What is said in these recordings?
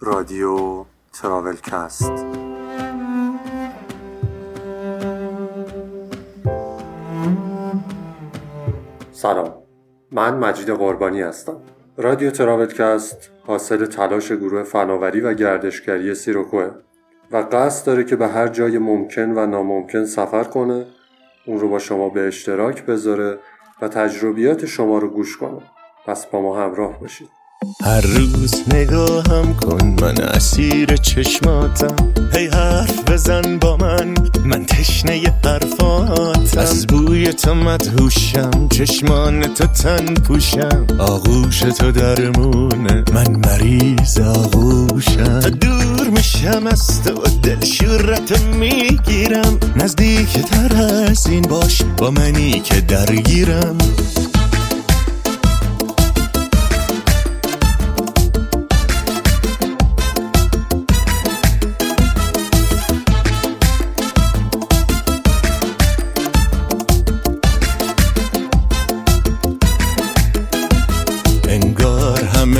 رادیو تراولکست. سلام. من مجید قربانی هستم. رادیو تراولکست حاصل تلاش گروه فناوری و گردشگری سیروکوه و قصد داره که به هر جای ممکن و ناممکن سفر کنه اون رو با شما به اشتراک بذاره و تجربیات شما رو گوش کنه. پس با ما همراه باشید. هر روز نگاهم کن من اسیر چشماتم. هی حرف بزن با من من تشنه حرفاتم. از بوی تو مدهوشم چشمان تو تن پوشم. آغوش تو درمونه من مریض آغوشم. دور میشم از تو دل شورت می‌گیرم. نزدیک تر از این باش با منی که درگیرم.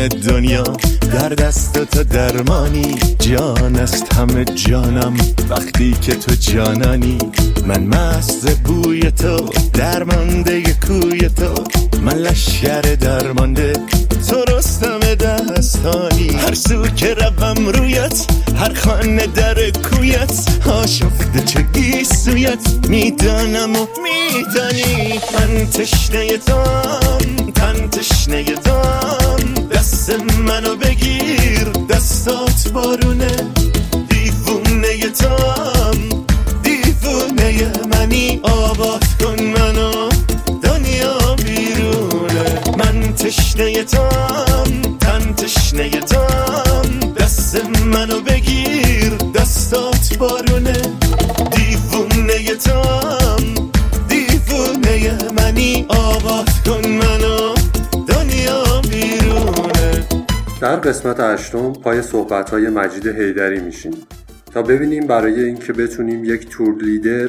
دنیا در دست تو درمانی. جان است همه جانم. وقتی که تو جانانی من مست بوی تو درمانده کوی تو. من لشکر درمانده تو رستم دستانی. هر سو که روم رویت هر خانه در کویت آشفته چه گیسویت می‌دانم و میدانی من تشنه تام تن تشنه تام دست منو بگیر دستات بارونه. دیوونه تام دیوونه منی. آباد تشنه تام تن تشنه تام. دست منو بگیر دستات بارونه. دیوونه تام دیوونه منی. آباد کن منو دنیا بیرونه. در قسمت هشتم پای صحبت‌های مجید حیدری میشیم. تا ببینیم برای اینکه بتونیم یک تور لیدر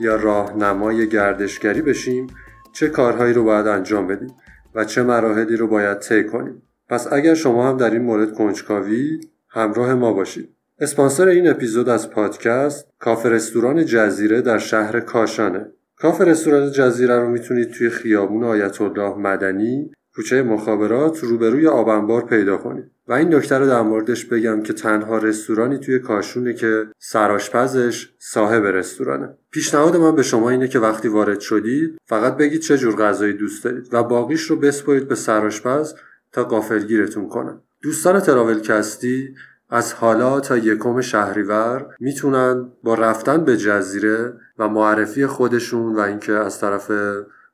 یا راهنمای گردشگری بشیم چه کارهایی رو باید انجام بدیم؟ و چه مراحلی رو باید طی کنیم. پس اگر شما هم در این مورد کنجکاوی همراه ما باشید. اسپانسر این اپیزود از پادکست کافه رستوران جزیره در شهر کاشانه. کافه رستوران جزیره رو می‌تونید توی خیابون آیت الله مدنی کوچه مخابرات روبروی آبنبار پیدا کنید. این نکته رو در موردش بگم که تنها رستورانی توی کاشونه که سرآشپزش صاحب رستورانه. پیشنهاد من به شما اینه که وقتی وارد شدید فقط بگید چه جور غذایی دوست دارید و باقیش رو بسپرید به سرآشپز تا قافلگیرتون کنه دوستان تراولکستی از حالا تا یکم شهریور می‌تونن با رفتن به جزیره و معرفی خودشون و اینکه از طرف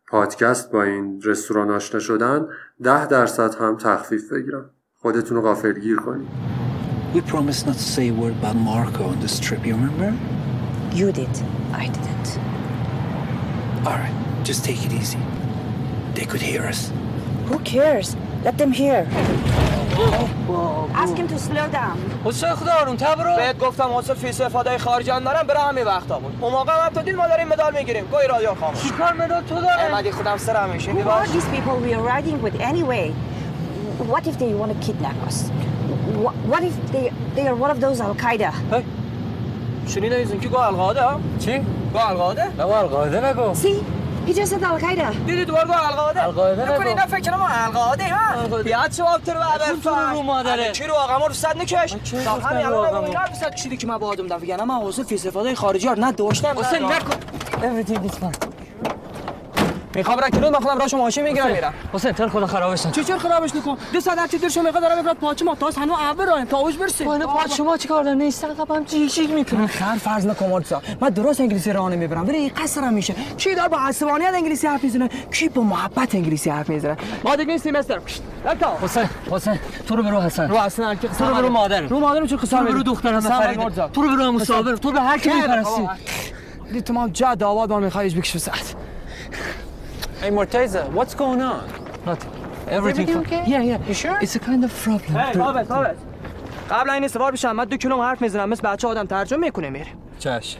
پادکست با این رستوران آشنا شدن ده درصد هم تخفیف بگیرن. خودتون رو غافلگیر کنید We promised not to say a word about Marco on this trip, you remember? You did. I didn't. Alright, just take it easy. They could hear us. Who cares? Let them hear. Ask him to slow down. حسین خدا آروم برو بهت گفتم حسین فیس استفاده خارجی هم دارم برای همین وقتا بود اون موقع هم تو دید ما داریم مدال میگیریم گوی رادیو خاموش چیکار مداد تو داره؟ احمدی خودم سرم میشه Who are these people we are riding with anyway? What if they want to kidnap us? What, what if they they are one of those Al Qaeda? شنیده ایزون که گو القاده ها چی؟ گو القاده نه القاعده نگو See, he just said Al Qaeda. دیدی دوبار گو القاده القاعده نکنی نگو. اینا فکر ما القاده ها القاعده. بیاد چه وقت رو بعد اون تو رو رو مادره. کی رو آقا رو صد نکش گفتم همین رو الان آقامو؟ اون صد کشیدی که من با آدم دفعه نه من فیس استفاده خارجی ها نه داشتم حسین نکن Everything is fine. می‌خوام برم کلو من خودم راشو ماشین می‌گیرم میرم. حسین تل خدا خرابش نکن؟ چی چرا خرابش نکن؟ دو ساعت دیر شو می‌خواد دارم می‌خواد پاچه ما تاس هنو اول رایم تا اوش برسی با اینا پاچ شما چیکار داره نیستن قبم چی چی می‌کنه خر فرض نکن مارسا من درست انگلیسی راه نمی‌برم. ولی قصرم میشه. چی دار با عصبانیت انگلیسی حرف می‌زنه؟ کی با محبت انگلیسی حرف می‌زنه؟ ما دیگه نیستیم مستر. لکتا حسین حسین تو رو برو حسن رو اصلا که تو رو برو مادر. رو مادرم چه قصه رو دخترم فرید تو رو برو مصابر تو به هر کی میپرستی دی تو ما جد آباد ما میخوایش بکش به ساعت. Hey Morteza, what's going on? Nothing. Everything fine. okay? Yeah, yeah. You sure? It's a kind of problem. ثابت ثابت قبل این سوار بشم من دو کیلو حرف می‌زنم مثل بچه آدم ترجمه می‌کنه میره چش.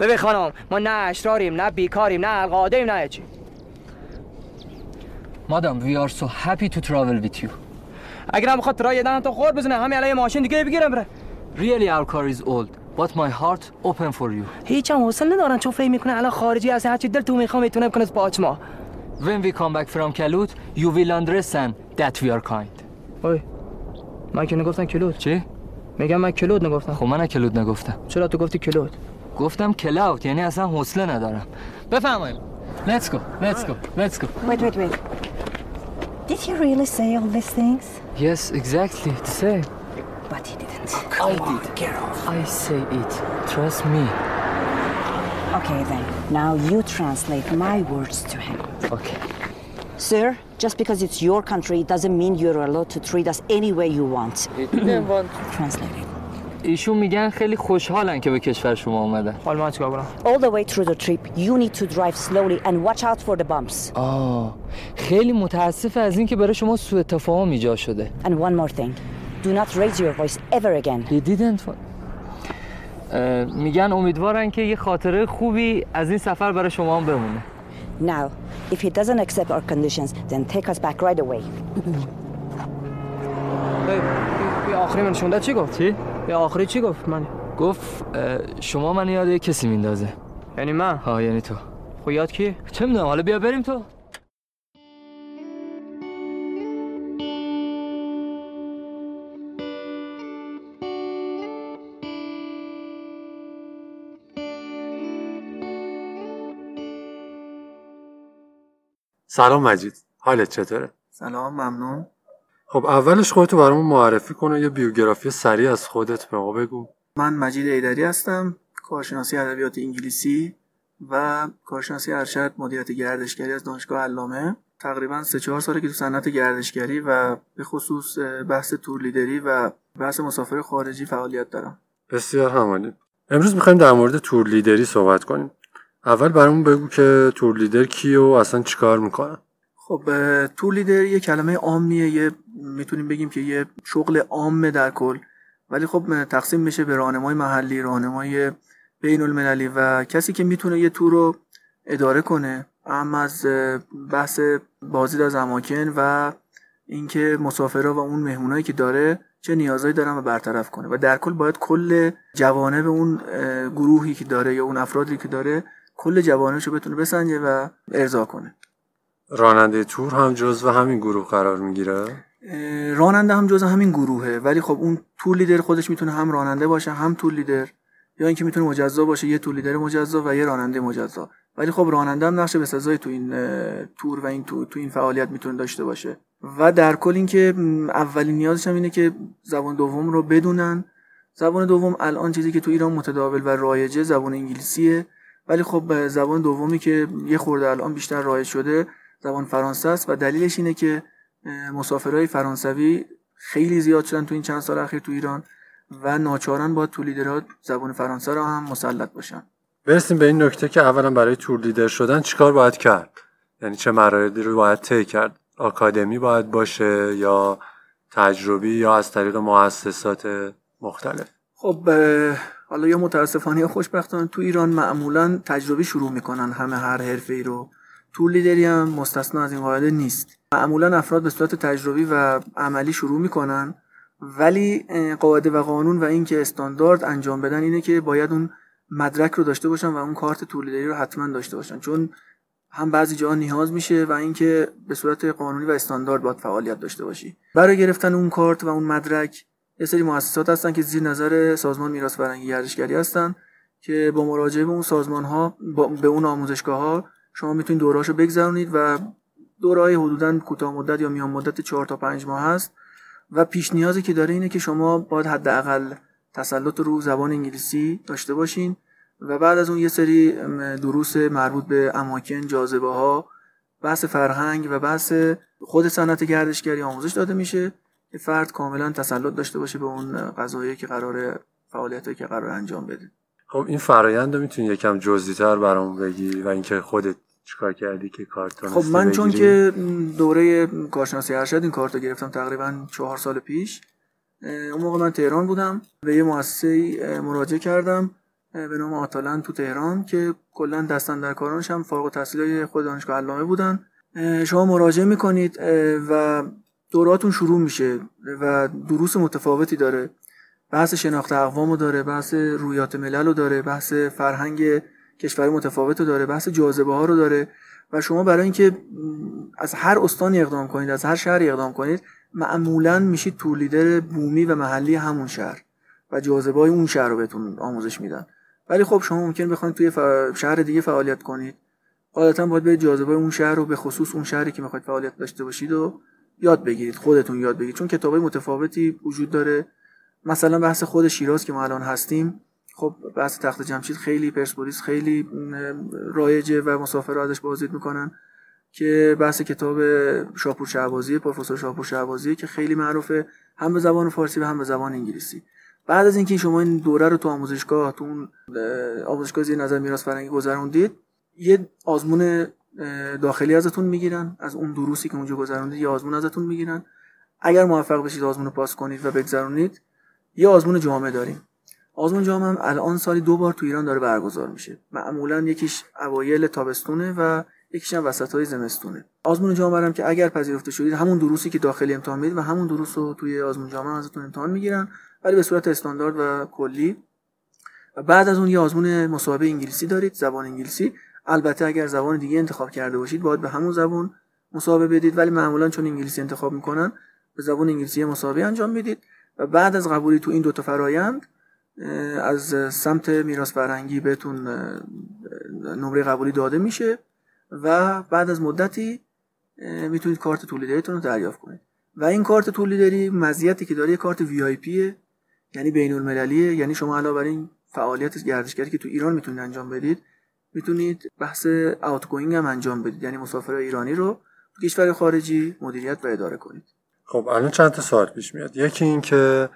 ببین خانم ما نه اشراریم نه بیکاریم نه القاده ایم نه چی Madam, we are so happy to travel with you. اگر هم بخواد ترای دهن تو خور بزنه همین الان ماشین دیگه بگیرم بره Really, our car is old, but my heart open for you. هیچ هم حوصله ندارن چون فکر می‌کنه الان خارجی هست هرچی دل تو می‌خوام می‌تونه بکنه باچ ما When we come back from Kalut, you will understand that we are kind. اوی من که نگفتم کلود چی؟ میگم من کلود نگفتم خب من کلود نگفتم. چرا تو گفتی کلود گفتم کلاوت یعنی اصلا حوصله ندارم. بفرمایید. Let's go. Let's go. Let's go. Wait, wait, wait. Did he really say all these things? Yes, exactly. The same. But he didn't. I did. Get off. I say it. Trust me. Okay, then. Now you translate my words to him. Okay. Sir, just because it's your country doesn't mean you're allowed to treat us any way you want. Translate it. ایشون میگن خیلی خوشحالن که به کشور شما اومدن. حال من چیکار کنم All the way through the trip, you need to drive slowly and watch out for the bumps. آه خیلی متاسف از این که برای شما سوء تفاهم ایجاد شده. And one more thing. Do not raise your voice ever again. He didn't. میگن امیدوارن که یه خاطره خوبی از این سفر برای شما هم بمونه. Now, if he doesn't accept our conditions, then take us back right away. یه آخری من شونده چی گفت چی؟ یه آخری چی گفت من گفت شما من یاد یه کسی میندازه. یعنی من ها یعنی تو. خب یاد کی چه می‌دونم حالا بیا بریم تو. سلام مجید. حالت چطوره؟ سلام ممنون. خب اولش خودتو برامون معرفی کن و یه بیوگرافی سریع از خودت به ما بگو. من مجید ایدری هستم کارشناسی ادبیات انگلیسی و کارشناسی ارشد مدیریت گردشگری از دانشگاه علامه. تقریبا سه چهار ساله که تو صنعت گردشگری و به خصوص بحث تور لیدری و بحث مسافر خارجی فعالیت دارم. بسیار همانی امروز می‌خوایم در مورد تور لیدری صحبت کنیم. اول برامون بگو که تور لیدر کیه و اصلا چیکار می‌کنه خب تور لیدر یه کلمه عامیه یه می‌تونیم بگیم که یه شغل عامه در کل. ولی خب تقسیم میشه به راهنمای محلی راهنمای بین المللی و کسی که می‌تونه یه تور رو اداره کنه. هم از بحث بازدید از اماکن و اینکه مسافرها و اون مهمونایی که داره چه نیازهایی دارن و برطرف کنه. و در کل باید کل جوانب اون گروهی که داره یا اون افرادی که داره کل جوانبش رو بتونه بسنجه و ارضا کنه. راننده تور هم جزو همین گروه قرار می‌گیره؟ راننده هم جز همین گروهه ولی خب اون تور لیدر خودش می‌تونه هم راننده باشه هم تور لیدر یا اینکه می‌تونه مجزا باشه یه تور لیدر مجزا و یه راننده مجزا. ولی خب راننده هم نقش بسزایی تو این تور و این تو, تو این فعالیت می‌تونه داشته باشه. و در کل اینکه م، اولین نیازش هم اینه که زبان دوم رو بدونن. زبان دوم الان چیزی که تو ایران متداول و رایجه زبان انگلیسیه. ولی خب زبان دومی که یه خورده الان بیشتر رایج شده زبان فرانسه است و دلیلش اینه که مسافرهای فرانسوی خیلی زیاد شدن تو این چند سال اخیر تو ایران و ناچارن با تو لیدرها زبان فرانسه را هم مسلط باشن. برسیم به این نکته که اولا برای تور لیدر شدن چیکار باید کرد؟ یعنی چه مراحلی رو باید طی کرد؟ آکادمی باید باشه یا تجربی یا از طریق مؤسسات مختلف؟ خب حالا یا متاسفانه یا خوشبختانه تو ایران معمولا تجربی شروع می‌کنن همه هر حرفه ای رو. تور لیدری هم مستثنا از این قاعده نیست. معمولا افراد به صورت تجربی و عملی شروع می‌کنن ولی قاعده و قانون و اینکه استاندارد انجام بدن اینه که باید اون مدرک رو داشته باشن و اون کارت تور لیدری رو حتما داشته باشن. چون هم بعضی جاها نیاز میشه و اینکه به صورت قانونی و استاندارد باید فعالیت داشته باشی. برای گرفتن اون کارت و اون مدرک یه سری مؤسسات هستن که زیر نظر سازمان میراث فرهنگی گردشگری هستن که با مراجعه به اون سازمان ها به اون آموزشگاه ها شما می‌تونید دورهاشو بگذرونید و دورهای حدودا کوتاه مدت یا میان مدت 4 تا 5 ماه هست و پیش نیازی که داره اینه که شما باید حداقل تسلط رو زبان انگلیسی داشته باشین و بعد از اون یه سری دروس مربوط به اماکن جاذبه ها بحث فرهنگ و بحث خود صنعت گردشگری آموزش داده میشه. که فرد کاملا تسلط داشته باشه به اون قضایی که قرار فعالیتی که قرار انجام بده. خب این فرایند رو می‌تونی یکم جزئی‌تر برامون بگی و اینکه خودت چیکار کردی که کارت خب من چون که دوره کارشناسی ارشد این کارت رو گرفتم تقریبا چهار سال پیش اون موقع من تهران بودم. به یه مؤسسه مراجعه کردم به نام آتالن تو تهران که کلا دستن در کارانش هم فارغ التحصیلای خود دانشگاه علامه بودن. شما مراجعه می‌کنید و دوراتون شروع میشه و دروس متفاوتی داره. بحث شناخت اقوامو داره بحث رویات ملل رو داره بحث فرهنگ کشور متفاوت رو داره بحث جاذبه ها رو داره و شما برای اینکه از هر استانی اقدام کنید از هر شهری اقدام کنید معمولا میشید تور لیدر بومی و محلی همون شهر و جاذبه های اون شهر رو بهتون آموزش میدن. ولی خب شما ممکن بخواید توی شهر دیگه فعالیت کنید. غالبا باید به جاذبه اون شهر رو به خصوص اون شهری که می‌خواید فعالیت داشته باشید و یاد بگیرید خودتون یاد بگیرید. چون کتابای متفاوتی وجود داره. مثلا بحث خود شیراز که ما الان هستیم خب بحث تخت جمشید خیلی پرسپولیس خیلی رایجه و مسافر ازش بازدید می‌کنن که بحث کتاب شاپور شعبازی پروفسور شاپور شعبازی که خیلی معروفه هم به زبان فارسی و هم به زبان انگلیسی. بعد از اینکه شما این دوره رو تو آموزشگاه تو آموزشگاه زیر نظر میراث فرهنگی گذروندید یه آزمون داخلی ازتون می‌گیرن. از اون دروسی که اونجا گذروندید یه آزمون ازتون می‌گیرن. اگر موفق بشید آزمون رو پاس کنید و بگذرونید یه آزمون جامعه داریم. آزمون جامعه هم الان سالی دو بار تو ایران داره برگزار میشه. معمولا یکیش اوایل تابستونه و یکیش هم وسط های زمستونه. آزمون جامعه هم که اگر پذیرفته شدید همون دروسی که داخلی امتحان می‌دید و همون دروس رو توی آزمون جامعه ازتون امتحان می‌گیرن ولی به صورت استاندارد و کلی. و بعد از اون یه آزمون مصاحبه انگلیسی دارید زبان انگلیسی. البته اگر زبان دیگه انتخاب کرده باشید باید به همون زبان مصاحبه بدید. ولی معمولا چون انگلیسی انتخاب می‌کنن به زبان انگلیسی مصاحبه انجام می‌دید و بعد از قبولی تو این دوتا فرایند از سمت میراث فرهنگی بهتون نمره قبولی داده میشه و بعد از مدتی می‌تونید کارت تولیدریتون رو دریافت کنید. و این کارت تولیدری مزیتی که داره کارت وی آی پیه یعنی بین المللیه یعنی شما علاوه بر این فعالیت گردشگری که تو ایران می‌تونید انجام بدید می‌تونید بحث اوتگوینگ هم انجام بدید. یعنی مسافر ایرانی رو کشور خارجی مدیریت و اداره کنید. خب الان چند تا سوال پیش میاد؟ یکی این که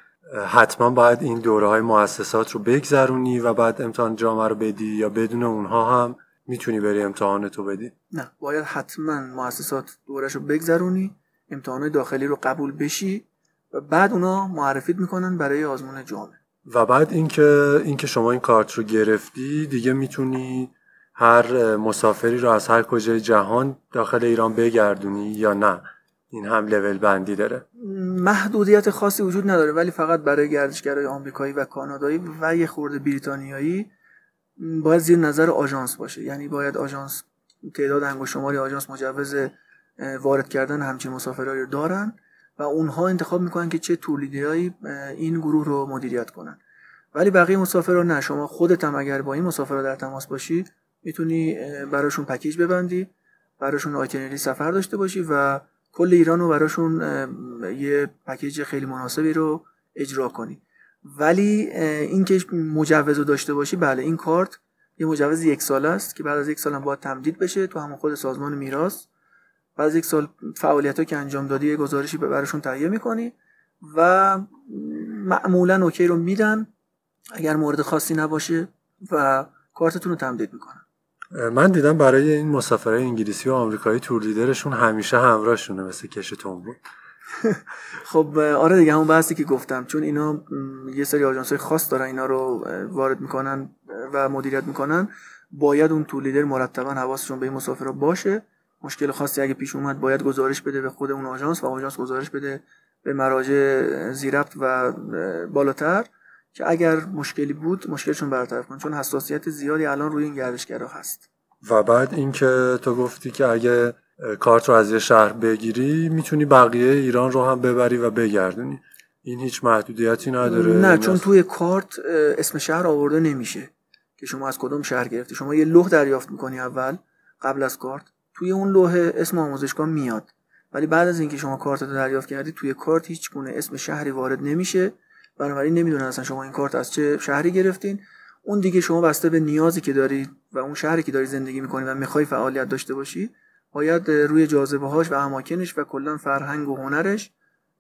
حتما باید این دوره های مؤسسات رو بگذرونی و بعد امتحان جامعه رو بدی یا بدون اونها هم می‌تونی بری امتحان تو بدی؟ نه. باید حتما مؤسسات دورش رو بگذرونی امتحان داخلی رو قبول بشی و بعد اونا معرفیت می‌کنن برای آزمون جامعه. و بعد اینکه اینکه شما این کارت رو گرفتی دیگه می‌تونی هر مسافری رو از هر کجای جهان داخل ایران بگردونی یا نه. این هم لول بندی داره. محدودیت خاصی وجود نداره ولی فقط برای گردشگرای آمریکایی و کانادایی و یه خورده بریتانیایی باید زیر نظر آژانس باشه. یعنی باید آژانس تعداد انگشت شماری آژانس مجوز وارد کردن همچین مسافرایی رو دارن و اونها انتخاب می‌کنن که چه تولیدهایی این گروه رو مدیریت کنن. ولی بقیه مسافرا نه. شما خودت هم اگر با این مسافرا در تماس باشی می‌تونی براشون پکیج ببندی براشون آیتنری سفر داشته باشی و کل ایران رو براشون یه پکیج خیلی مناسبی رو اجرا کنی. ولی اینکه مجوز رو داشته باشی بله این کارت یه مجوز یک سال است که بعد از یک سال هم باید تمدید بشه تو همون خود سازمان میراث. بعد از یک سال فعالیت که انجام دادی یه گزارشی براشون تهیه می‌کنی و معمولا اوکی رو میدن اگر مورد خاصی نباشه و کارتتون رو تمدید می‌کنن. من دیدم برای این مسافرای انگلیسی و آمریکایی تور لیدرشون همیشه همراهشونه مثل کشتون بود. خب آره دیگه همون بحثی که گفتم. چون اینا یه سری آژانس خاص دارن اینا رو وارد می‌کنن و مدیریت می‌کنن. باید اون تور لیدر مرتبا حواسشون به این مسافر باشه. مشکل خاصی اگه پیش اومد باید گزارش بده به خود اون آژانس و آژانس گزارش بده به مراجع زیرفت و بالاتر. که اگر مشکلی بود مشکلشون برطرف کن چون حساسیت زیادی الان روی این گردشگرا هست. و بعد اینکه تو گفتی که اگه کارت رو از یه شهر بگیری می‌تونی بقیه ایران رو هم ببری و بگردونی. این هیچ محدودیتی نداره. نه چون توی کارت اسم شهر آورده نمیشه که شما از کدوم شهر گرفتی. شما یه لوح دریافت می‌کنی اول قبل از کارت توی اون لوح اسم آموزشگاه میاد. ولی بعد از اینکه شما کارت رو دریافت کردی توی کارت هیچ گونه اسم شهری وارد نمیشه. بنابراین نمی‌دونن اصلا شما این کارت از چه شهری گرفتین. اون دیگه شما بسته به نیازی که داری و اون شهری که داری زندگی می‌کنی و می‌خوای فعالیت داشته باشی باید روی جاذبه هاش و اماکنش و کلا فرهنگ و هنرش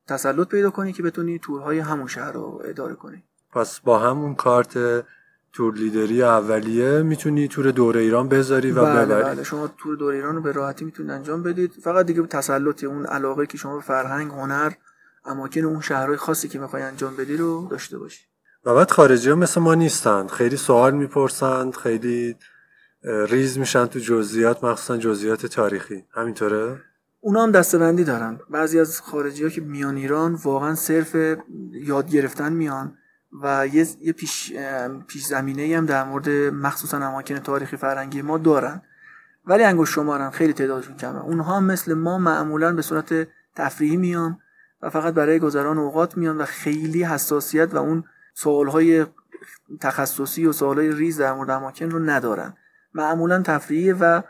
تسلط پیدا کنی که بتونی تورهای همون شهر رو اداره کنی. پس با همون کارت تور لیدری اولیه می‌تونی تور دور ایران بذاری و بله ببری. بله. شما تور دور ایران رو به راحتی می‌تونید انجام بدید. فقط دیگه تسلط اون علاقه که شما به فرهنگ هنر اماکن اون شهرهای خاصی که می‌خوای انجام بدی رو داشته باشی. و بعد خارجی ها مثل ما نیستند خیلی سوال می‌پرسند خیلی ریز میشن تو جزئیات مخصوصا جزئیات تاریخی. همینطوره؟ اونا هم دستبندی دارن. بعضی از خارجی ها که میان ایران واقعا صرف یاد گرفتن میان و یه, یه پیش, پیش زمینه هم در مورد مخصوصا اماکن تاریخی فرنگی ما دارن. ولی انگوش شمارن خیلی تعدادشون کمه. اونها هم مثل ما معمولا به صورت تفریحی میان. و فقط برای گذران اوقات میان و خیلی حساسیت و اون سوالهای تخصصی و سوالهای ریز در مورد اماکن رو ندارن. معمولا تفریحی و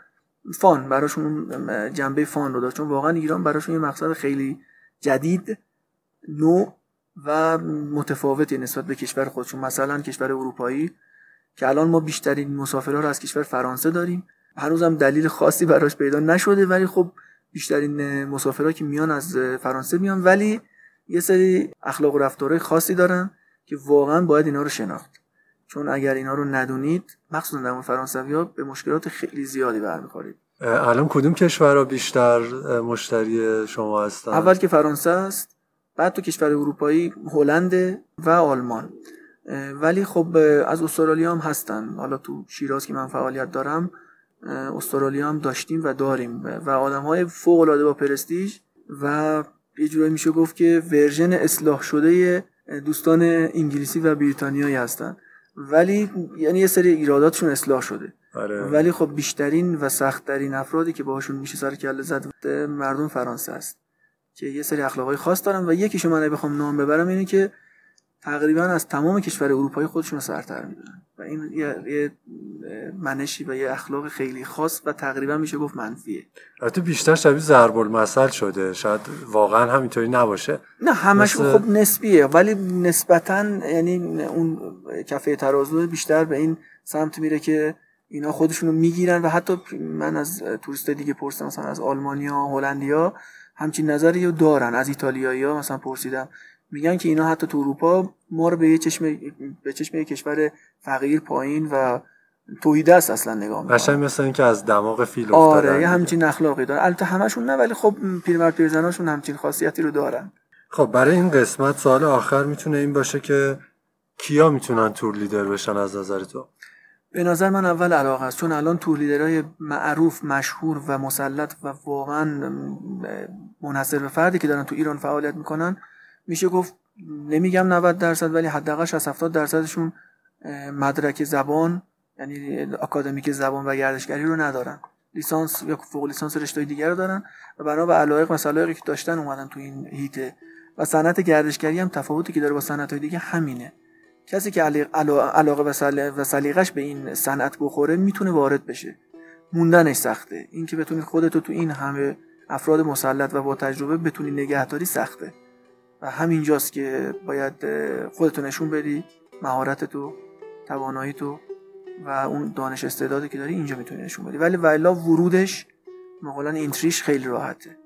فان براشون جنبه فان رو داشت. چون واقعا ایران براشون یه مقصد خیلی جدید نوع و متفاوتی نسبت به کشور خودشون. مثلا کشور اروپایی که الان ما بیشترین مسافرها رو از کشور فرانسه داریم. هنوزم دلیل خاصی براش پیدا نشده ولی خب بیشترین مسافرها که میان از فرانسه میان ولی یه سری اخلاق و رفتارهای خاصی دارن که واقعا باید اینا رو شناخت. چون اگر اینا رو ندونید مخصوصا در فرانسوی ها به مشکلات خیلی زیادی برمیخورید. الان کدوم کشورها بیشتر مشتری شما هستن؟ اول که فرانسه است بعد تو کشور اروپایی هلند و آلمان. ولی خب از استرالیا هم هستن. حالا تو شیراز که من فعالیت دارم استرالیا هم داشتیم و داریم. و آدم های فوق العاده با پرستیژ و یه جورایی میشه گفت که ورژن اصلاح شده دوستان انگلیسی و بریتانیایی هستن. ولی یعنی یه سری ایراداتشون اصلاح شده. آره. ولی خب بیشترین و سختترین افرادی که باهاشون میشه سر کله زد مردم فرانسه است که یه سری اخلاقای خاص دارن و یکیشو من بخوام نام ببرم اینه که تقریبا از تمام کشور اروپایی خودشون رو سرتر می‌دونن و این یه منشی و یه اخلاق خیلی خاص و تقریبا میشه گفت منفیه. البته بیشتر شبیه ضرب المثل شده. شاید واقعا همینطوری نباشه. نه همش مثل... خب نسبیه. ولی نسبتا یعنی اون کفه ترازو بیشتر به این سمت میره که اینا خودشونو می‌گیرن و حتی من از توریست دیگه پرسیدم مثلا از آلمانیا هلندیا همچین نظری رو دارن. از ایتالیایی ها مثلا پرسیدم. میگن که اینا حتی تو اروپا ما رو به یه چشم به چشم یه کشور فقیر پایین و توحیده است اصلا نگاه می‌کنن. قشنگ مثل اینکه از دماغ فیل افتادن. آره یه همچین اخلاقی دارن. البته همشون نه ولی خب پیرمرد پیرزناشون همچین خاصیتی رو دارن. خب برای این قسمت سال آخر می‌تونه این باشه که کیا می‌تونن تور لیدر بشن از نظر تو؟ به نظر من اول علاقه است چون الان تور لیدرهای معروف مشهور و مسلط و واقعا منحصر به فردی که دارن تو ایران فعالیت می‌کنن میشه گفت نمیگم 90 درصد ولی حداقل 60 70 درصدشون مدرک زبان یعنی اکادمیک زبان و گردشگری رو ندارن. لیسانس یا فوق لیسانس رشته دیگر رو دارن و بنا به علایق و سلایقی که داشتن اومدن تو این هیته و صنعت گردشگری هم تفاوتی که داره با صنعت دیگه همینه. کسی که علاقه و سلیقش به این صنعت بخوره می‌تونه وارد بشه. موندنش سخته. اینکه بتونی خودتو تو این همه افراد مسلط و با تجربه بتونی نگهداری سخته. و همینجاست که باید خودتو نشون بدی مهارت تو توانایی تو و اون دانش استعدادی که داری اینجا می‌تونی نشون بدی. ولی والا ورودش مقالا اینتریش خیلی راحته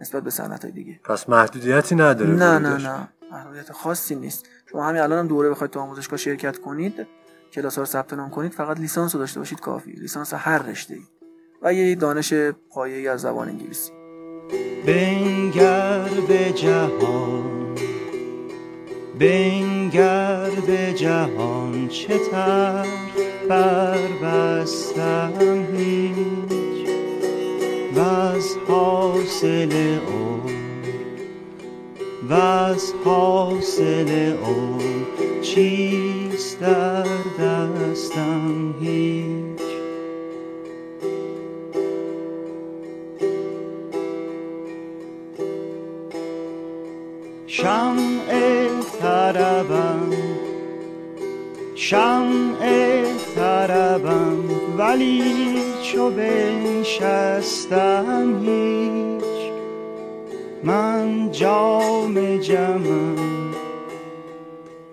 نسبت به صنعت دیگه. پس محدودیتی نداره نه نه نه. محدودیت خاصی نیست. شما همین الان هم دوره بخواید تو آموزشگاه شرکت کنید کلاس رو ثبت نام کنید فقط لیسانس رو داشته باشید کافی. لیسانس هر رشته ای و یه دانش پایه‌ای از زبان انگلیسی. بنگر به جهان بنگر به جهان چه تر بربستم هیچ؟ و از حاصل اون و از حاصل اون چیست در دستم هیچ؟ ولی چو بنشستم هیچ. من جام جمم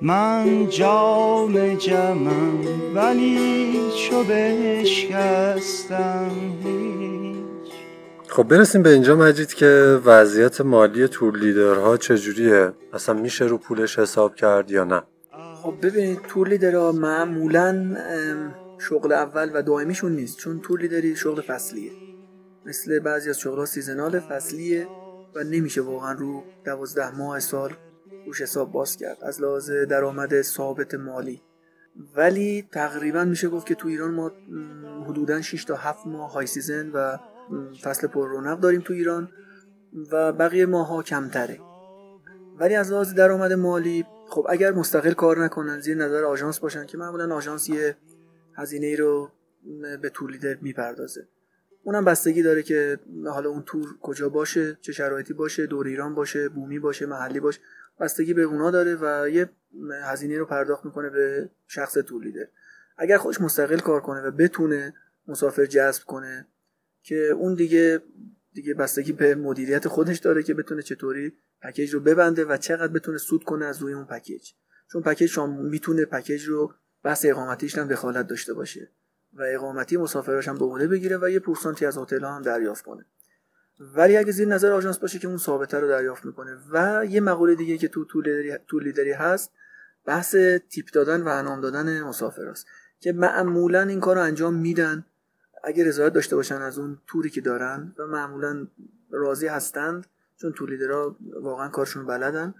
من جام جمم ولی چو بشکستم هیچ. خب برسیم به اینجا مجید که وضعیت مالی تور لیدرها چجوریه؟ اصلا میشه رو پولش حساب کرد یا نه؟ خب ببینید تور لیدرها معمولا شغل اول و دائمیشون نیست چون تور لیدری شغل فصلیه. مثل بعضی از شغلها seasonal فصلیه و نمیشه واقعا رو دوازده ماه سال روش حساب باز کرد از لحاظ درآمد ثابت مالی. ولی تقریبا میشه گفت که تو ایران ما حدودا 6 تا 7 ماه high season و فصل پر رونق داریم تو ایران و بقیه ماها کمتره. ولی از لحاظ درآمد مالی خب اگر مستقل کار نکنن زیر نظر آژانس باشن که معمولا آژانس یه هزینه ای رو به تور لیدر می‌پردازه. اونم بستگی داره که حالا اون تور کجا باشه چه شرایطی باشه دور ایران باشه بومی باشه محلی باشه. بستگی به اونا داره و یه هزینه رو پرداخت می‌کنه به شخص تور لیدر اگر خودش مستقل کار کنه و بتونه مسافر جذب کنه که اون دیگه دیگه بستگی به مدیریت خودش داره که بتونه چطوری پکیج رو ببنده و چقدر بتونه سود کنه از روی اون پکیج چون پکیج شما می‌تونه پکیج رو بحث اقامتیش هم دخالت داشته باشه و اقامتی مسافراش هم به بگیره و یه پورسانتی از هتل هم دریافت کنه. ولی اگه زیر نظر آژانس باشه که اون ثابته رو دریافت می‌کنه و یه مقوله دیگه که تو طول لیدری هست بحث تیپ دادن و انعام دادن مسافر است که معمولا این کار رو انجام میدن اگه رضایت داشته باشن از اون توری که دارن و معمولا راضی هستند چون طول لیدرها واقعا کارشون بلدن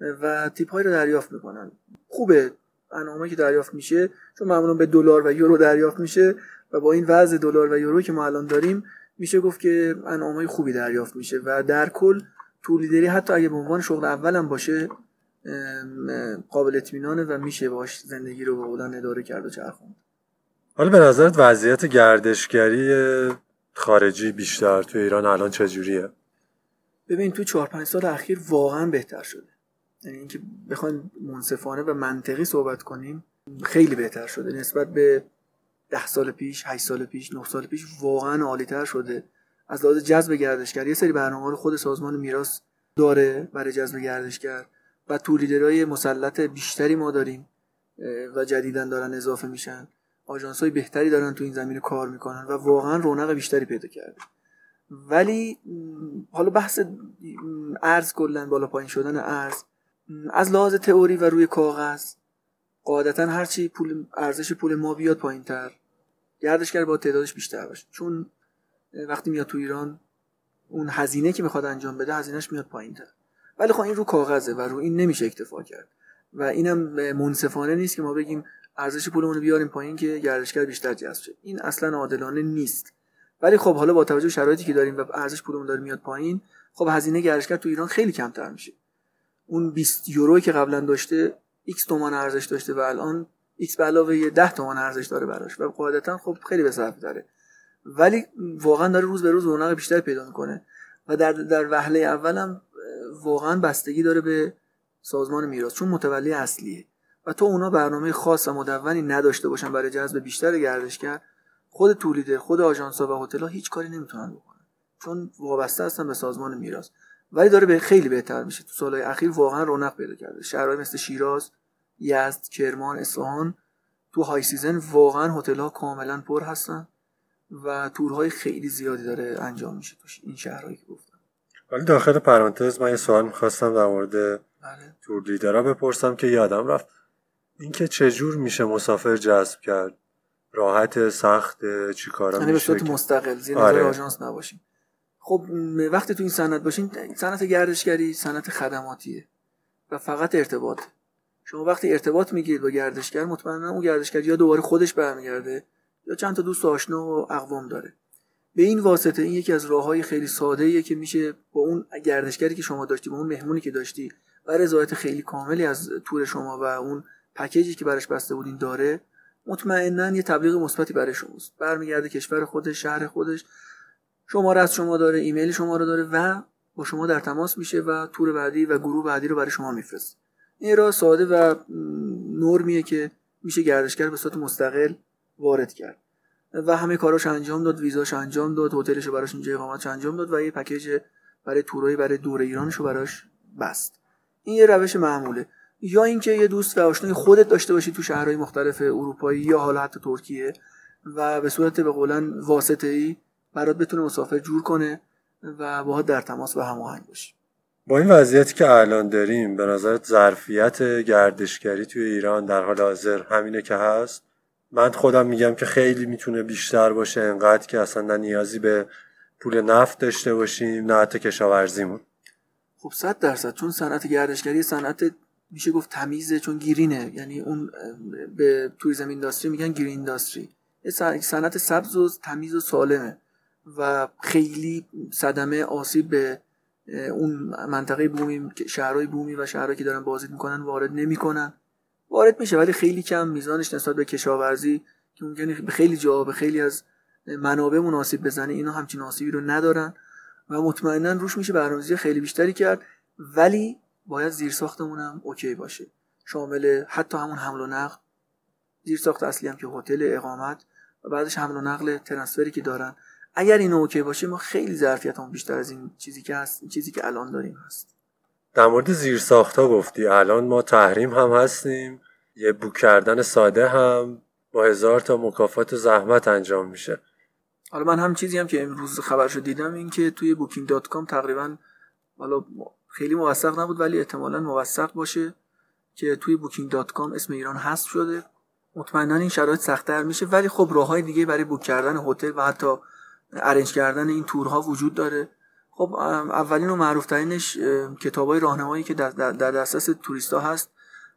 و تیپ های رو دریافت می‌کنن. خوبه انعامی که دریافت میشه چون معمولا به دلار و یورو دریافت میشه و با این وضع دلار و یورو که ما الان داریم میشه گفت که انعامای خوبی دریافت میشه و در کل تولیدری حتی اگه به عنوان شغل اولم باشه قابل اطمینانه و میشه باش زندگی رو به قولن اداره کرد و چرخوند حالا به نظرت وضعیت گردشگری خارجی بیشتر تو ایران الان چجوریه؟ ببین تو چهار پنج سال اخیر واقعا بهتر شده یعنی اینکه بخوایم منصفانه و منطقی صحبت کنیم خیلی بهتر شده. نسبت به ده سال پیش، 8 سال پیش، 9 سال پیش واقعا عالیتر شده. از لحاظ جذب گردشگر یه سری برنامه رو خود سازمان میراث داره برای جذب گردشگر. و تولیدرهای مسلط بیشتری ما داریم و جدیدن دارن اضافه میشن. آژانس های بهتری دارن تو این زمینه کار می‌کنن و واقعا رونق بیشتری پیدا کرده. ولی حالا بحث ارز کلا بالا پایین شدن ارز از لحاظ تئوری و روی کاغذ قاعدتا هرچی پول ارزش پول ما بیاد پایین تر گردشگر با تعدادش بیشتر باشه. چون وقتی میاد تو ایران اون هزینه که می‌خواد انجام بده هزینهش میاد پایین تر ولی خب این رو کاغذه و رو این نمیشه اکتفا کرد. و اینم منصفانه نیست که ما بگیم ارزش پولمون رو بیاریم پایین که گردشگر بیشتر جذب شه. این اصلا عادلانه نیست. ولی خب حالا با توجه شرایطی که داریم و ارزش پولمون داره میاد پایین خب هزینه گردشگر تو ایران خیلی کمتر میشه. اون 20 یورو که قبلا داشته x تومان ارزش داشته و الان x به علاوه 10 تومان ارزش داره براش و قاعدتا خب خیلی به صرف داره. ولی واقعا داره روز به روز رونق بیشتر پیدا می‌کنه و در در وهله اولم واقعا بستگی داره به سازمان میراث چون متولی اصلیه. و تو اونا برنامه خاص و مدونی نداشته باشن برای جذب بیشتر گردشگر خود تولیدر خود آژانس و هتل هیچ کاری نمی‌تونن بکنن. چون وابسته هستن به سازمان میراث. ولی داره به خیلی بهتر میشه. تو سالهای اخیر واقعا رونق پیدا کرده. شهرهای مثل شیراز یزد کرمان اصفهان تو high season واقعا هتل ها کاملا پر هستن و تورهای خیلی زیادی داره انجام میشه توش این شهرهایی که گفتم. ولی داخل پرانتز من یه سوال می‌خواستم در مورد بله. تور لیدرها بپرسم که یادم رفت. اینکه چجور میشه مسافر جذب کرد؟ راحت سخت چیکارا یعنی میشه به صورت مستقل زیر آره. آژانس نباشیم. خب وقتی تو این صنعت باشین صنعت گردشگری صنعت خدماتیه و فقط ارتباط. شما وقتی ارتباط می‌گیرید با گردشگر مطمئنا اون گردشگر یا دوباره خودش برمیگرده یا چند تا دوست آشنا و اقوام داره. به این واسطه این یکی از راههای خیلی ساده ایه که میشه با اون گردشگری که شما داشتی با اون مهمونی که داشتی و رضایت خیلی کاملی از تور شما و اون پکیجی که براش بسته بودین داره مطمئنا یه تبلیغ مثبتی برای شماست. برمیگرده کشور خودش شهر خودش. شماره از شما داره ایمیل شما رو داره و با شما در تماس میشه و تور بعدی و گروه بعدی رو برای شما میفرست این راه ساده و نرمیه که میشه گردشگر به صورت مستقل وارد کرد. و همه کاراش انجام داد ویزاش انجام داد هتلش رو براش اینجا اقامتش انجام داد و یه پکیج برای تورای برای دور ایرانش رو براش بست. این یه روش معموله. یا اینکه یه دوست و آشنای خودت داشته باشی تو شهرهای مختلف اروپایی یا حالا حتی ترکیه و به صورت به قولن واسطه ای برات بتونه مسافر جور کنه و باهات در تماس و هماهنگ باشی. با این وضعیتی که الان داریم به نظرت ظرفیت گردشگری توی ایران در حال حاضر همینه که هست؟ من خودم میگم که خیلی می‌تونه بیشتر باشه انقدر که اصلا نه نیازی به پول نفت داشته باشیم نه حتی کشاورزیمون. خب صد درصد. چون صنعت گردشگری صنعت میشه گفت تمیزه چون گیرینه یعنی اون به توریسم اینداستری میگن گرین اینداستری صنعت سبز و تمیز و سالمه. و خیلی صدمه آسیب به اون منطقه بومی شهرهای بومی و شهرهایی که دارن بازدید می‌کنن وارد نمی‌کنن. وارد میشه ولی خیلی کم میزانش نسبت به کشاورزی که ممکنه به خیلی جا به خیلی از منابع مناسب بزنه. اینا همچین آسیبی رو ندارن و مطمئنا روش میشه برنامه‌ریزی خیلی بیشتری کرد. ولی باید زیر ساختمون هم اوکی باشه. شامل حتی همون حمل و نقل. زیر ساخت اصلی هم که هتل اقامت و بعدش حمل و نقل transfer ی که دارن. اگر این okay باشه ما خیلی ظرفیتمون بیشتر از این چیزی که هست این چیزی که الان داریم هست. در مورد زیر ساختا گفتی. الان ما تحریم هم هستیم یه book کردن ساده هم با هزار تا مکافات و زحمت انجام میشه. حالا من هم چیزی هم که امروز خبرشو دیدم این که توی Booking dot com تقریبا حالا خیلی موثق نبود ولی احتمالا موثق باشه که توی Booking dot com اسم ایران هست شده. مطمئنا این شرایط سختتر میشه ولی خب راه های دیگه برای book کردن هتل و حتی arrange کردن این تورها وجود داره. خب اولین و معروف ترینش کتاب های راهنمایی که در, در دسترس توریستا هست.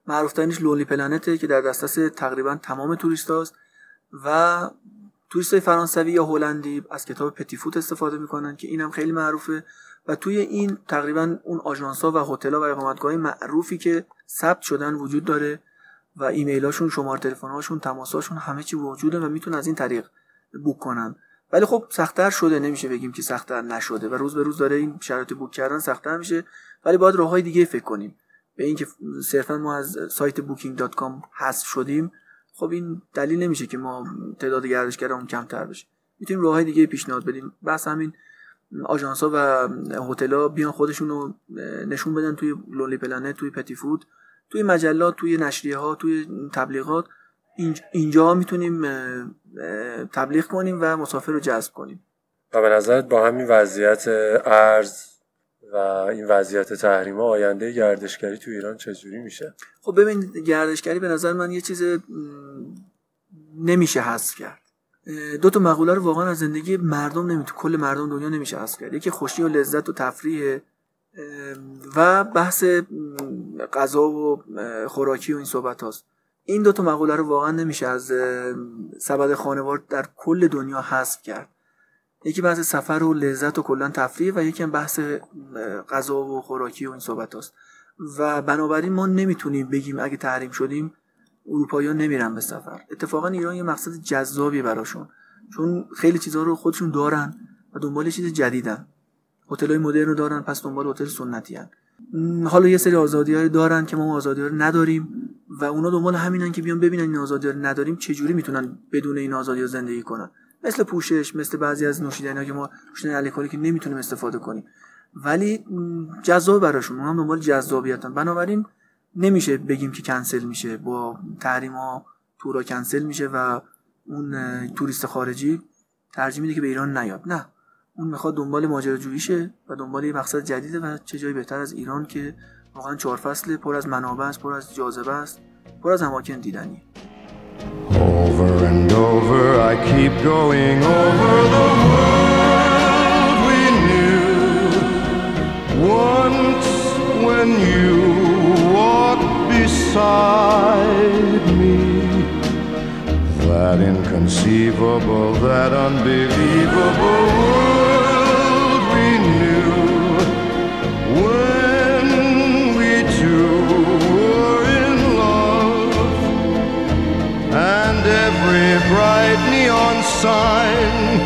معروف ترینش Lonely Planet ه که در دسترس تقریبا تمام توریستاست. و توریست فرانسوی یا هلندی از کتاب Petit Futé استفاده می‌کنن که اینم خیلی معروفه. و توی این تقریبا اون آژانس ها و هتل و اقامتگاه معروفی که ثبت شدن وجود داره و ایمیلاشون شماره تلفن‌هاشون تماساشون همه چی وجوده و می‌تونن از این طریق بوک کنن. ولی خب سختتر شده نمیشه بگیم که سختتر نشده و روز به روز داره این شرایط بوک کردن سختتر میشه. ولی باید راههای دیگه فکر کنیم. به اینکه صرفا ما از سایت booking.com حذف شدیم خب این دلیل نمیشه که ما تعداد گردشگرمون کمتر بشه. می‌تونیم راههای دیگه پیشنهاد بدیم. بس همین آژانس ها و هتل بیان خودشون رو نشون بدن توی لولی پلنت توی پتی فود توی مجلات توی نشریه ها توی تبلیغات. اینجا می‌تونیم تبلیغ کنیم و مسافر رو جذب کنیم. و به نظرت با همین وضعیت ارز و این وضعیت تحریم آینده گردشگری تو ایران چجوری میشه؟ خب ببین گردشگری به نظر من یه چیز نمیشه حذف کرد. دو تا مقوله رو واقعا از زندگی مردم نمی‌تونه کل مردم دنیا نمیشه حذف کرد. یکی خوشی و لذت و تفریح و بحث غذا و خوراکی و این صحبت هاست این دو تا مقوله رو واقعا نمیشه از سبد خانوار در کل دنیا حذف کرد. یکی بحث سفر و لذت و کلا تفریح و یکی هم بحث غذا و خوراکی و این صحبت هاست. و بنابراین ما نمی‌تونیم بگیم اگه تحریم شدیم اروپایی نمیرن به سفر. اتفاقا ایران یه مقصد جذابی براشون. چون خیلی چیزها رو خودشون دارن و دنبال چیز جدیدن. هتل های مدرن رو دارن پس دنبال هتل سنتی هن. حالا یه سری آزادی دارن که ما آزادی رو نداریم و اونا دنبال همینن که بیان ببینن این آزادی رو نداریم چجوری می‌تونن بدون این آزادی رو زندگی کنن. مثل پوشش مثل بعضی از نوشیدنی که ما نوشیدنی الکلی که نمی‌تونیم استفاده کنیم. ولی جذاب براشون هم دنبال جذابیتن. بنابراین نمیشه بگیم که کنسل میشه. با تحریم ها تورا کنسل میشه و اون توریست خارجی ترجیح میده که به ایران نیاد. نه. اون می‌خواد دنبال ماجراجوییشه و دنبال یه مقصد جدیده و چه جایی بهتر از ایران که واقعا چهار فصل پر از منابع است پر از جاذبه است پر از اماکن دیدنی Over and over I keep going. Over the world we knew. Once when you walked beside me That inconceivable, that unbelievable world. Sign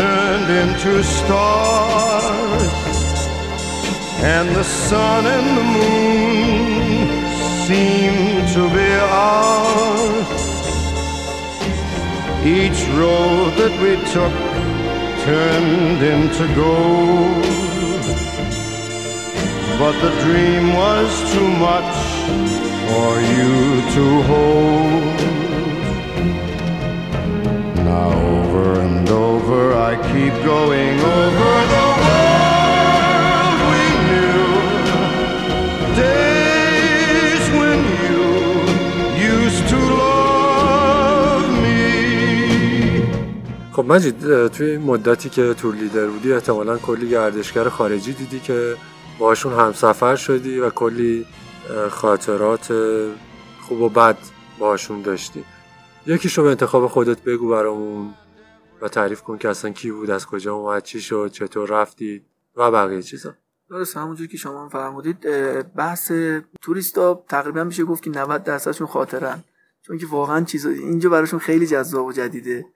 turned into stars And the sun and the moon seemed to be ours each road that we took turned into gold. But the dream was too much for you to hold. مجید توی این مدتی که تور لیدر بودی احتمالا کلی گردشگر خارجی دیدی که باشون همسفر شدی و کلی خاطرات خوب و بد باشون داشتی. یکیشو به انتخاب خودت بگو برامون و تعریف کن که اصلا کی بود از کجا اومد چی شد چطور رفتید و بقیه چیزا. درست همونجور که شما فرمودید بحث توریستا تقریبا میشه گفت که 90 درصدشون خاطرن. چون که واقعا چیز اینجا براشون خیلی جذاب و جدیده.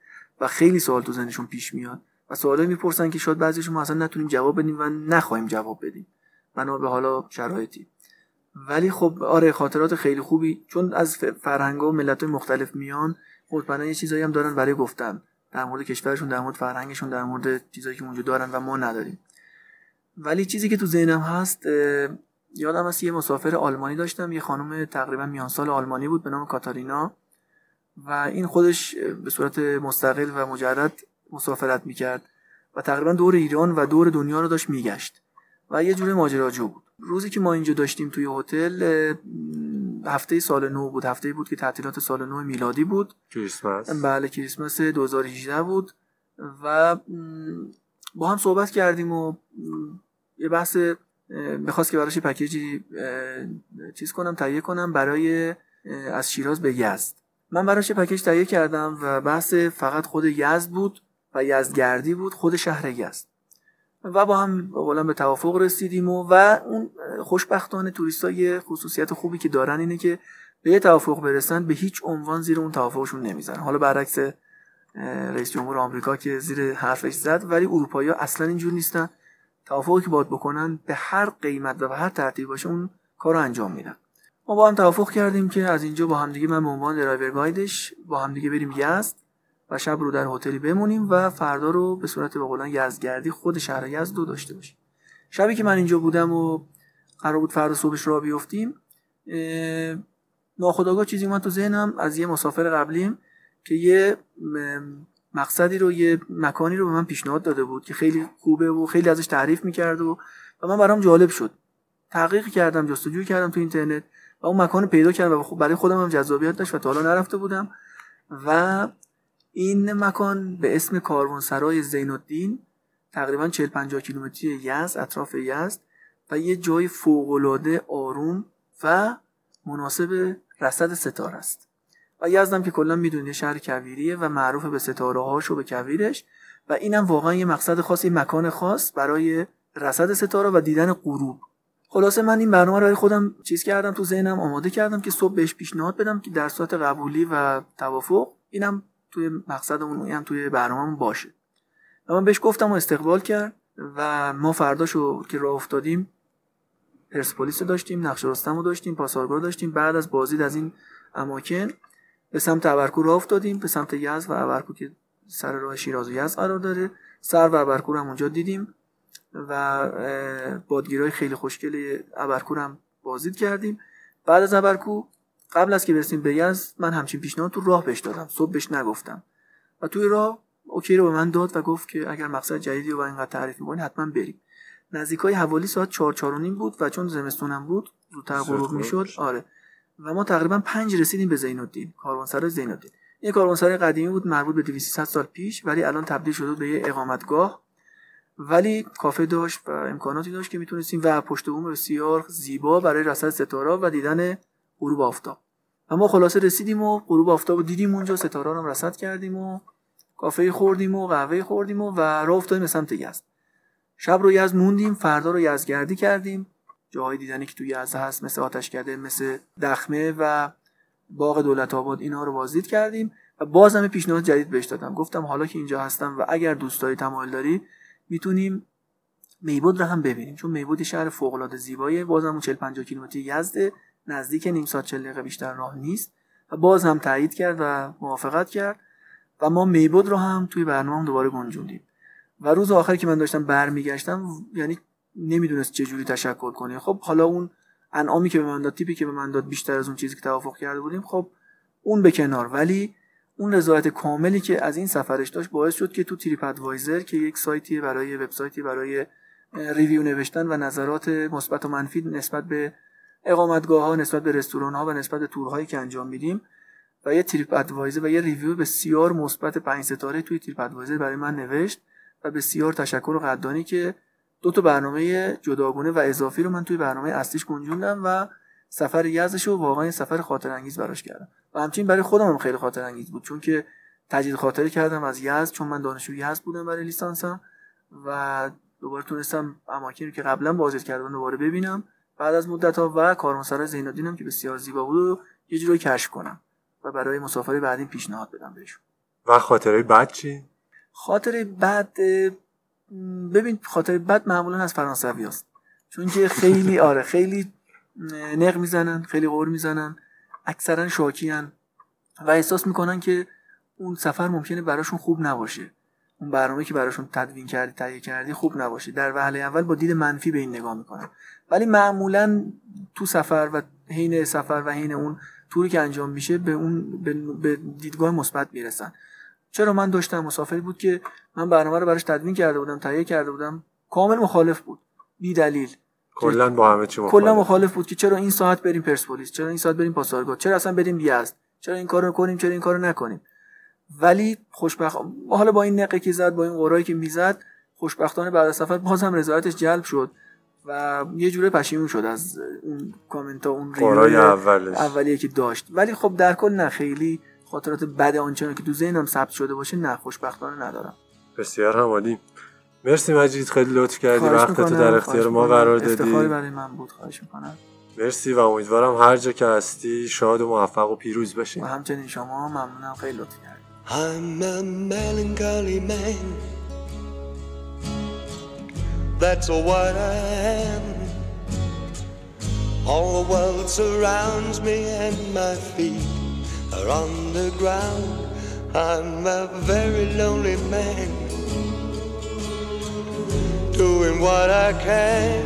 و خیلی سوال تو ذهنشون پیش میاد و سوالی می‌پرسن که شاید بعضیشون اصلا نتونیم جواب بدیم و نخواهیم جواب بدیم. بنا به حالا شرایطی. ولی خب آره خاطرات خیلی خوبی. چون از فرهنگ و ملت مختلف میان مطمئنا یه چیزایی هم دارن برای گفتن. در مورد کشورشون در مورد فرهنگشون در مورد چیزایی که اونجا دارن و ما نداریم. ولی چیزی که تو ذهنم هست یادم هست یه مسافر آلمانی داشتم. یه خانم تقریبا میان سال آلمانی بود به نام کاتارینا. و این خودش به صورت مستقل و مجرد مسافرت می‌کرد و تقریبا دور ایران و دور دنیا رو داشت میگشت و یه جور ماجراجو بود. روزی که ما اینجا داشتیم توی هتل هفته سال نو بود. هفته بود که تعطیلات سال نو میلادی بود. کریسمس. بله کریسمس 2018 بود و با هم صحبت کردیم و یه بحث می‌خواست که براش پکیجی چیز کنم تهیه کنم برای از شیراز به یزد. من براش پکیج تهیه کردم و بحث فقط خود یزد بود و یزدگردی بود خود شهر یزد. و با هم قولا به توافق رسیدیم و, و اون خوشبختانه توریست یه خصوصیت خوبی که دارن اینه که به یه توافق برسن به هیچ عنوان زیر اون توافقشون نمیزن حالا برعکس رئیس جمهور آمریکا که زیر حرفش زد ولی اروپایی ها اصلا اینجور نیستن. توافقی که باید بکنن به هر قیمت و به هر ترتیب باشه اون کار رو انجام میدن. ما با هم توافق کردیم که از اینجا با همدیگه من به عنوان درایور گایدش با همدیگه بریم یزد و شب رو در هتلی بمونیم و فردا رو به صورت به قولن یزدگردی خود شهر یزد رو داشته باشیم. شبی که من اینجا بودم و قرار بود فردا صبحش را بیفتیم ناخداگاه چیزی من تو ذهنم. از یه مسافر قبلیم که یه مقصدی رو یه مکانی رو به من پیشنهاد داده بود که خیلی خوبه و خیلی ازش تعریف می‌کرد و و من برام جالب شد. تحقیق کردم جستجو کردم تو اینترنت. و اون مکان پیدا کردم و خب برای خودم هم جذابیت داشت و تا حالا نرفته بودم. و این مکان به اسم کاروانسرای زین الدین تقریبا 40 50 کیلومتری یزد اطراف یزد و یه جای فوق آروم و مناسب رصد ستاره است. و یزدم که کلا می‌دونید شهر کویریه و معروف به ستاره هاش و به کویرش و اینم واقعا یه مقصد خاص یه مکان خاص برای رصد ستاره و دیدن غروب. خلاصه من این برنامه رو برای خودم چیز کردم تو ذهنم آماده کردم که صبح بهش پیشنهاد بدم که در صورت قبولی و توافق اینم توی مقصدمون هم توی برنامه‌مون باشه. و من بهش گفتم و استقبال کرد و ما فرداشو که راه افتادیم پرسپولیس داشتیم نقش رستم رو داشتیم پاسارگار داشتیم بعد از بازدید از این اماکن به سمت ابرکو راه افتادیم به سمت یزد و ابرکو که سر راه شیراز و یزد قرار داره. سر و ابرکو هم اونجا دیدیم. و بادگیرای خیلی خوشگل ابرکو هم بازدید کردیم. بعد از ابرکو قبل از که برسیم به یزد من همچین پیشنهاد تو راه بهش دادم. صبح بهش نگفتم. و توی راه اوکی رو به من داد و گفت که اگر مقصد جدیدی رو با اینقدر تعریف می‌کنی حتما بریم. نزدیکای حوالی ساعت 4 4 نیم بود و چون زمستونم بود زودتر غروب می‌شد. آره. و ما تقریبا پنج رسیدیم به زین الدین کاروانسرای زین الدین این کاروانسرای قدیمی بود مربوط به 200 سال پیش ولی الان تبدیل شده به یه اقامتگاه. ولی کافه داشت و امکاناتی داشت که می‌تونستیم و پشت بوم بسیار زیبا برای رصد ستاره و دیدن غروب آفتاب. و ما خلاصه رسیدیم و غروب آفتاب رو دیدیم اونجا ستاره رو رصد کردیم و کافه خوردیم و قهوه خوردیم و, و راه افتادیم به سمت یزد. شب رو یزد موندیم فردا رو یزدگردی کردیم. جاهای دیدنی که توی یزد هست مثل آتشکده مثل دخمه و باغ دولت آباد اینا رو بازدید کردیم و باز هم پیشنهاد جدید بهش دادم. گفتم حالا که اینجا هستم و اگر دوستایی تمایل داری می‌تونیم میبود رو هم ببینیم. چون میبود شهر فوق العاده زیباییه. بازم 40 50 کیلومتری یزد. نزدیک نیم ساعت 40 دقیقه بیشتر راه نیست. و باز هم تایید کرد و موافقت کرد. و ما میبود رو هم توی برنامه دوباره گنجوندیم. و روز آخری که من داشتم برمیگشتم یعنی نمی‌دونست چه جوری تشکر کنه. خب حالا اون انعامی که به من داد تیپی که به من داد بیشتر از اون چیزی که توافق کرده بودیم خب اون به کنار. ولی اون رضایت کاملی که از این سفرش داشت باعث شد که تو تریپ ادوایزر که یک سایتی برای وبسایتی برای review نوشتن و نظرات مثبت و منفی نسبت به اقامتگاه ها نسبت به رستوران ها و نسبت به تورهایی که انجام میدیم و یه TripAdvisor و یه review بسیار مثبت 5 ستاره توی TripAdvisor برای من نوشت و بسیار تشکر و قدردانی که دو تا برنامه جداگونه و اضافی رو من توی برنامه اصلیش گنجوندم و سفر یزدش رو واقعا سفر خاطر انگیز براش کردم. و همچنین برای خودم هم خیلی خاطر انگیز بود چون که تجدید خاطره کردم از یزد چون من دانشجوی یزد بودم برای لیسانسم و دوباره تونستم اماکنی که قبلا بازدید کرده بودم دوباره ببینم. بعد از مدت ها و کاروانسرای زینالدینم که بسیار زیبا بود و یه جوری کشف کنم و برای مسافری بعدین پیشنهاد بدم بهشون. و خاطره بد چی؟ خاطره بد ببین خاطره بد معمولا از فرانسوی هست چون که خیلی آره خیلی نق می‌زنن خیلی غور می‌زنن اکثرا شاکیان. و احساس می‌کنن که اون سفر ممکنه براشون خوب نباشه. اون برنامه که براشون تدوین کردی تهیه کردی خوب نباشه. در وهله اول با دید منفی به این نگاه می‌کنن. ولی معمولا تو سفر و حین سفر و حین اون توری که انجام میشه به اون به دیدگاه مثبت می‌رسن. چرا من داشتم مسافری بود که من برنامه رو براش تدوین کرده بودم تهیه کرده بودم. کامل مخالف بود. بی دلیل کلا با همه چی مخالف. کلا مخالف بود که چرا این ساعت بریم پرسپولیس؟ چرا این ساعت بریم پاسارگاد؟ چرا اصلا بریم یزد چرا این کارو کنیم؟ چرا این کارو نکنیم؟ ولی خوشبخت حالا با این نقه که زد با این قرایی که می‌زد خوشبختانه بعد از سفر بازم رضایتش جلب شد و یه جوره پشیمون شد از اون کامنت ها اون قرای اولش. اولیه که داشت. ولی خب در کل نه خیلی خاطرات بد آنچنان که تو ذهنم ثبت شده باشه نه خوشبختانه ندارم. بسیار هم مرسی مجید خیلی لطف کردی وقتتو در اختیار ما قرار دادی. افتخاری برای من بود خواهش می‌کنم. مرسی و امیدوارم هر جا که هستی شاد و موفق و پیروز باشی و همچنین شما ممنونم خیلی لطف کردی. I'm a melancholy man. That's what I am. All the world surrounds me and my feet are on the ground. I'm a very lonely man. What I can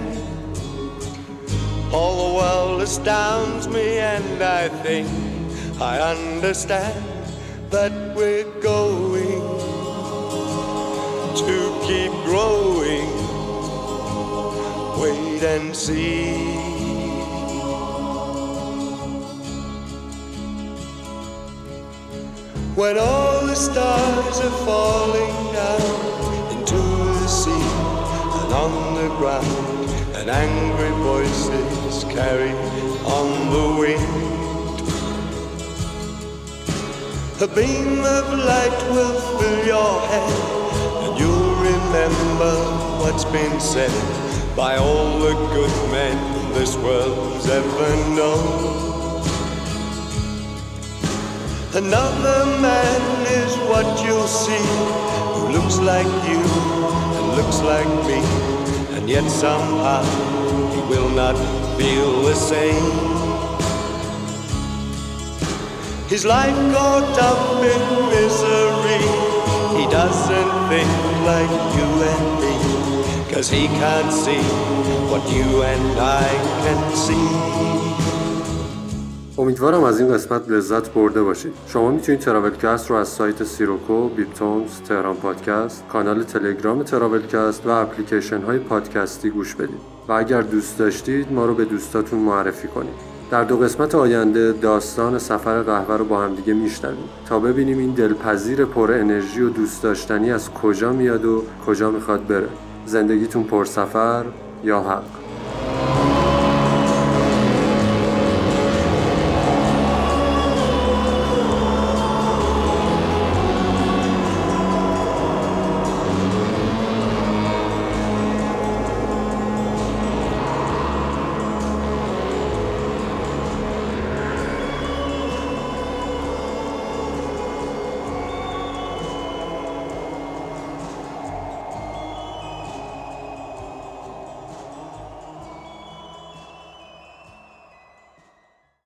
All the world astounds me and I think I understand that we're going to keep growing. Wait and see. When all the stars are falling down on the ground and angry voices carry on the wind. A beam of light will fill your head, and you'll remember what's been said by all the good men this world's ever known. Another man is what you'll see, who looks like you and looks like me and yet somehow he will not feel the same. His life caught up in misery. He doesn't think like you and me, cause he can't see what you and I can see. امیدوارم از این قسمت لذت برده باشید. شما می‌تونید تراولکست رو از سایت سیروکو، بیپتونز، تهران پادکست، کانال تلگرام تراولکست و اپلیکیشن های پادکستی گوش بدید. و اگر دوست داشتید ما رو به دوستاتون معرفی کنید. در دو قسمت آینده داستان سفر قهوه رو با هم دیگه میشنویم. تا ببینیم این دلپذیر پر انرژی و دوست داشتنی از کجا میاد و کجا می‌خواد بره. زندگیتون پر سفر یا حق.